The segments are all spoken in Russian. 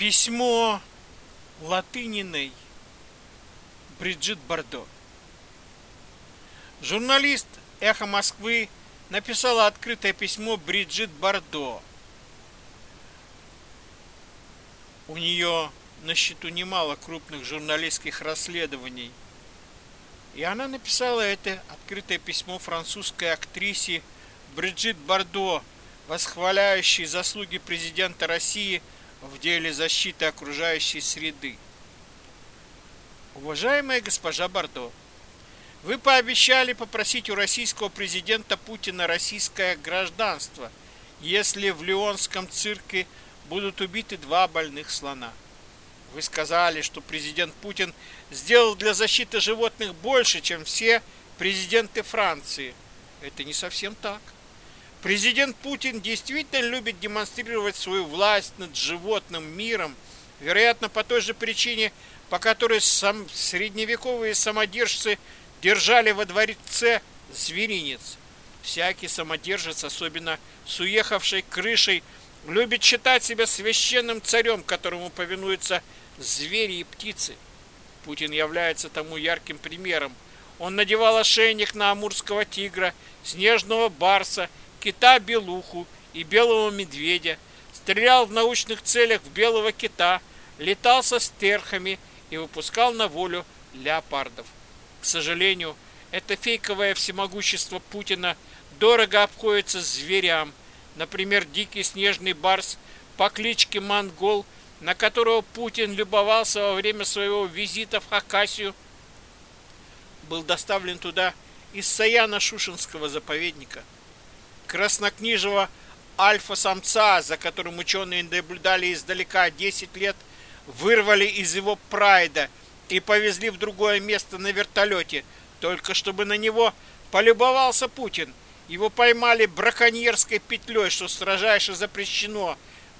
Письмо Латыниной Бриджит Бардо. Журналист «Эхо Москвы» написала открытое письмо Бриджит Бардо. У нее на счету немало крупных журналистских расследований. И она написала это открытое письмо французской актрисе Бриджит Бардо, восхваляющей заслуги президента России – в деле защиты окружающей среды. Уважаемая госпожа Бардо, вы пообещали попросить у российского президента Путина российское гражданство, если в Лионском цирке будут убиты два больных слона. Вы сказали, что президент Путин сделал для защиты животных больше, чем все президенты Франции. Это не совсем так. Президент Путин действительно любит демонстрировать свою власть над животным миром, вероятно, по той же причине, по которой сам средневековые самодержцы держали во дворце зверинец. Всякий самодержец, особенно с уехавшей крышей, любит считать себя священным царем, которому повинуются звери и птицы. Путин является тому ярким примером. Он надевал ошейник на амурского тигра, снежного барса кита-белуху и белого медведя, стрелял в научных целях в белого кита, летал со стерхами и выпускал на волю леопардов. К сожалению, это фейковое всемогущество Путина дорого обходится зверям. Например, дикий снежный барс по кличке Монгол, на которого Путин любовался во время своего визита в Хакасию, был доставлен туда из Саяна-Шушинского заповедника – краснокнижего альфа-самца, за которым ученые наблюдали издалека 10 лет, вырвали из его прайда и повезли в другое место на вертолете, только чтобы на него полюбовался Путин. Его поймали браконьерской петлей, что строжайше запрещено.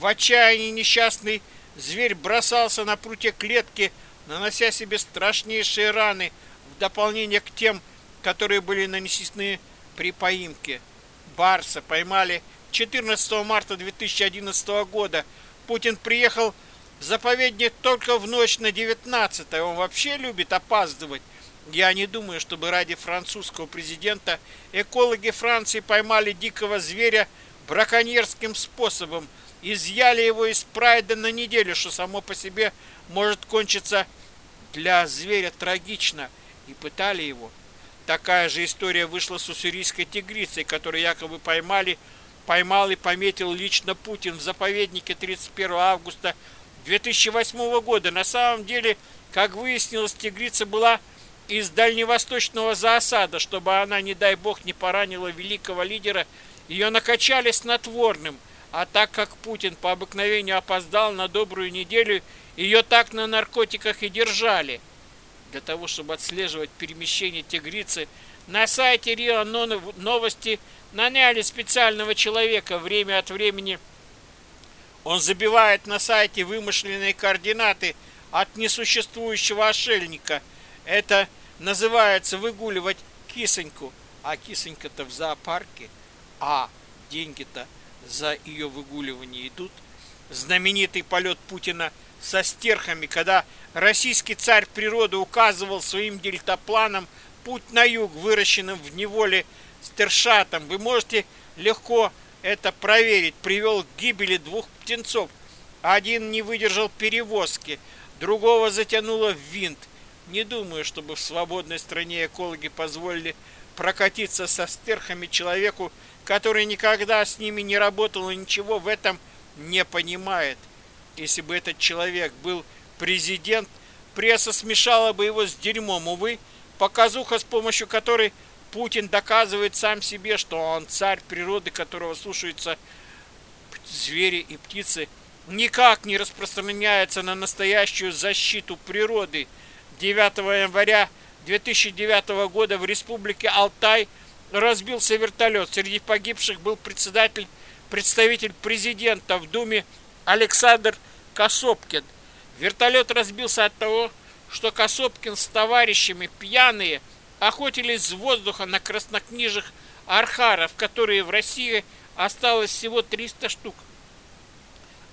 В отчаянии несчастный зверь бросался на прутья клетки, нанося себе страшнейшие раны, в дополнение к тем, которые были нанесены при поимке. Барса поймали 14 марта 2011 года. Путин приехал в заповедник только в ночь на 19 Он вообще любит опаздывать. Я не думаю, чтобы ради французского президента экологи Франции поймали дикого зверя браконьерским способом, изъяли его из прайда на неделю, что само по себе может кончиться для зверя трагично, и пытали его. Такая же история вышла с уссурийской тигрицей, которую якобы поймали, поймал и пометил лично Путин в заповеднике 31 августа 2008 года. На самом деле, как выяснилось, тигрица была из дальневосточного заосада, чтобы она, не дай бог, не поранила великого лидера. Ее накачали снотворным, а так как Путин по обыкновению опоздал на добрую неделю, ее так на наркотиках и держали – для того, чтобы отслеживать перемещение тигрицы, на сайте РИА Новости наняли специального человека время от времени. Он забивает на сайте вымышленные координаты от несуществующего ошельника. Это называется выгуливать кисоньку. А кисонька-то в зоопарке, а деньги-то за ее выгуливание идут. Знаменитый полет Путина со стерхами, когда российский царь природы указывал своим дельтапланам путь на юг, выращенным в неволе стершатом. Вы можете легко это проверить. Привел к гибели двух птенцов. Один не выдержал перевозки, другого затянуло в винт. Не думаю, чтобы в свободной стране экологи позволили прокатиться со стерхами человеку, который никогда с ними не работал и ничего в этом не понимает. Если бы этот человек был президент, пресса смешала бы его с дерьмом. Увы, показуха, с помощью которой Путин доказывает сам себе, что он царь природы, которого слушаются звери и птицы, никак не распространяется на настоящую защиту природы. 9 января 2009 года в республике Алтай разбился вертолет. Среди погибших был председатель, представитель президента в Думе Александр Косопкин. Вертолет разбился от того, что Косопкин с товарищами пьяные охотились с воздуха на краснокнижих архаров, которые в России осталось всего 300 штук.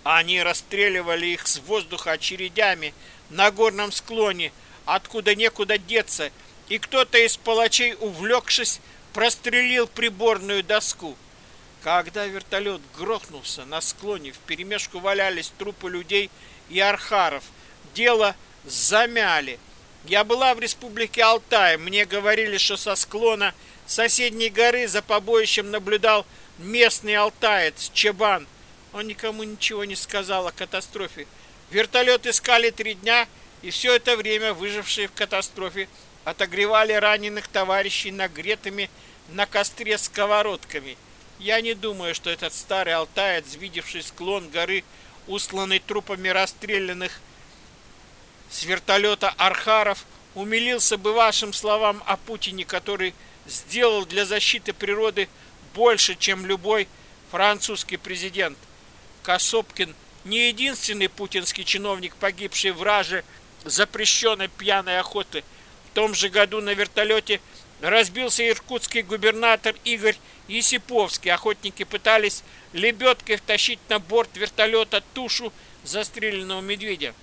Они расстреливали их с воздуха очередями на горном склоне, откуда некуда деться, и кто-то из палачей, увлекшись, прострелил приборную доску. Когда вертолет грохнулся на склоне, вперемешку валялись трупы людей и архаров. Дело замяли. Я была в республике Алтай. Мне говорили, что со склона соседней горы за побоищем наблюдал местный алтаец Чебан. Он никому ничего не сказал о катастрофе. Вертолет искали три дня, и все это время выжившие в катастрофе отогревали раненых товарищей нагретыми на костре сковородками. Я не думаю, что этот старый алтаец, видевший склон горы, усланный трупами расстрелянных с вертолета Архаров, умилился бы вашим словам о Путине, который сделал для защиты природы больше, чем любой французский президент. Косопкин не единственный путинский чиновник, погибший в раже запрещенной пьяной охоты. В том же году на вертолете разбился иркутский губернатор Игорь Есиповский. Охотники пытались лебедкой втащить на борт вертолета тушу застреленного медведя.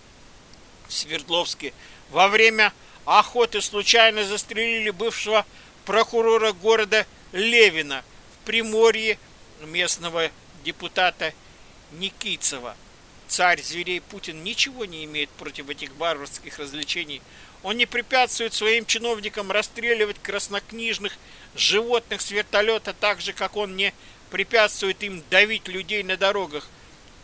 В Свердловске во время охоты случайно застрелили бывшего прокурора города Левина в Приморье местного депутата Никитцева. Царь зверей Путин ничего не имеет против этих барварских развлечений. Он не препятствует своим чиновникам расстреливать краснокнижных животных с вертолета так же, как он не препятствует им давить людей на дорогах.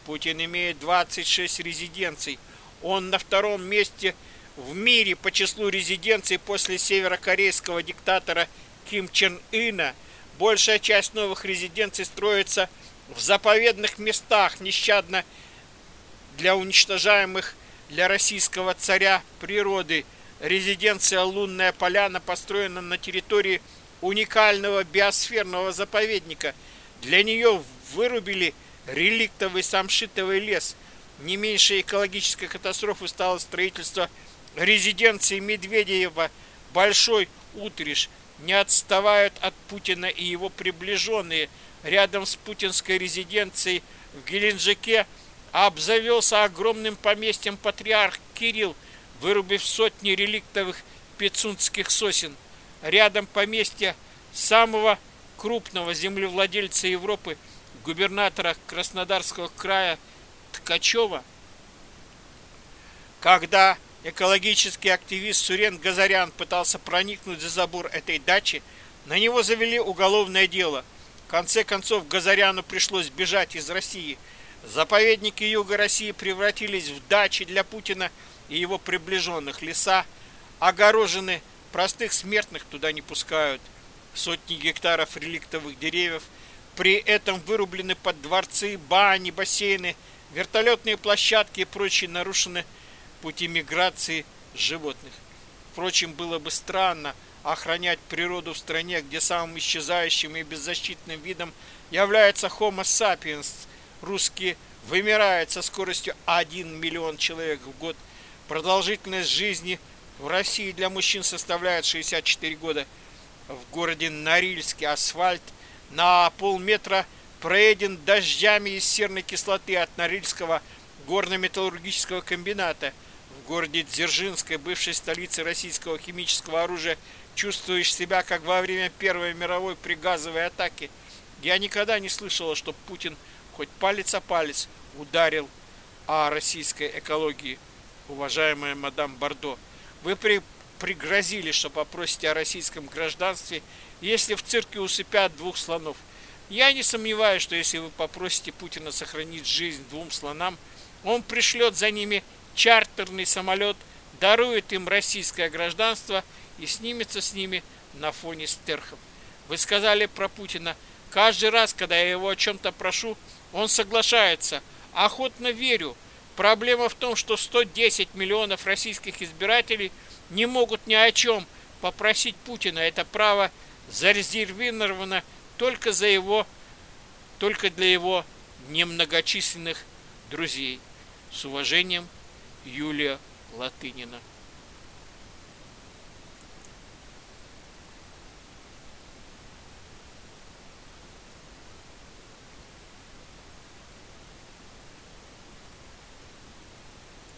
Путин имеет 26 резиденций. Он на втором месте в мире по числу резиденций после северокорейского диктатора Ким Чен Ына. Большая часть новых резиденций строится в заповедных местах, нещадно для уничтожаемых для российского царя природы. Резиденция «Лунная поляна» построена на территории уникального биосферного заповедника. Для нее вырубили реликтовый самшитовый лес. Не меньшей экологической катастрофой стало строительство резиденции Медведева «Большой Утриш». Не отставают от Путина и его приближенные. Рядом с путинской резиденцией в Геленджике обзавелся огромным поместьем патриарх Кирилл, вырубив сотни реликтовых пицунских сосен. Рядом поместье самого крупного землевладельца Европы, губернатора Краснодарского края Ткачева. Когда экологический активист Сурен Газарян пытался проникнуть за забор этой дачи, на него завели уголовное дело. В конце концов Газаряну пришлось бежать из России – Заповедники юга России превратились в дачи для Путина и его приближенных. Леса огорожены, простых смертных туда не пускают. Сотни гектаров реликтовых деревьев при этом вырублены под дворцы, бани, бассейны, вертолетные площадки и прочие нарушены пути миграции животных. Впрочем, было бы странно охранять природу в стране, где самым исчезающим и беззащитным видом является Homo sapiens – русские вымирают со скоростью 1 миллион человек в год. Продолжительность жизни в России для мужчин составляет 64 года. В городе Норильске асфальт на полметра проеден дождями из серной кислоты от Норильского горно-металлургического комбината. В городе Дзержинской, бывшей столице российского химического оружия, чувствуешь себя, как во время Первой мировой при газовой атаке. Я никогда не слышала, что Путин – хоть палец о палец ударил о российской экологии, уважаемая мадам Бордо. Вы при, пригрозили, что попросите о российском гражданстве, если в цирке усыпят двух слонов. Я не сомневаюсь, что если вы попросите Путина сохранить жизнь двум слонам, он пришлет за ними чартерный самолет, дарует им российское гражданство и снимется с ними на фоне стерхов. Вы сказали про Путина, каждый раз, когда я его о чем-то прошу, он соглашается. Охотно верю. Проблема в том, что 110 миллионов российских избирателей не могут ни о чем попросить Путина. Это право зарезервировано только за его, только для его немногочисленных друзей. С уважением, Юлия Латынина.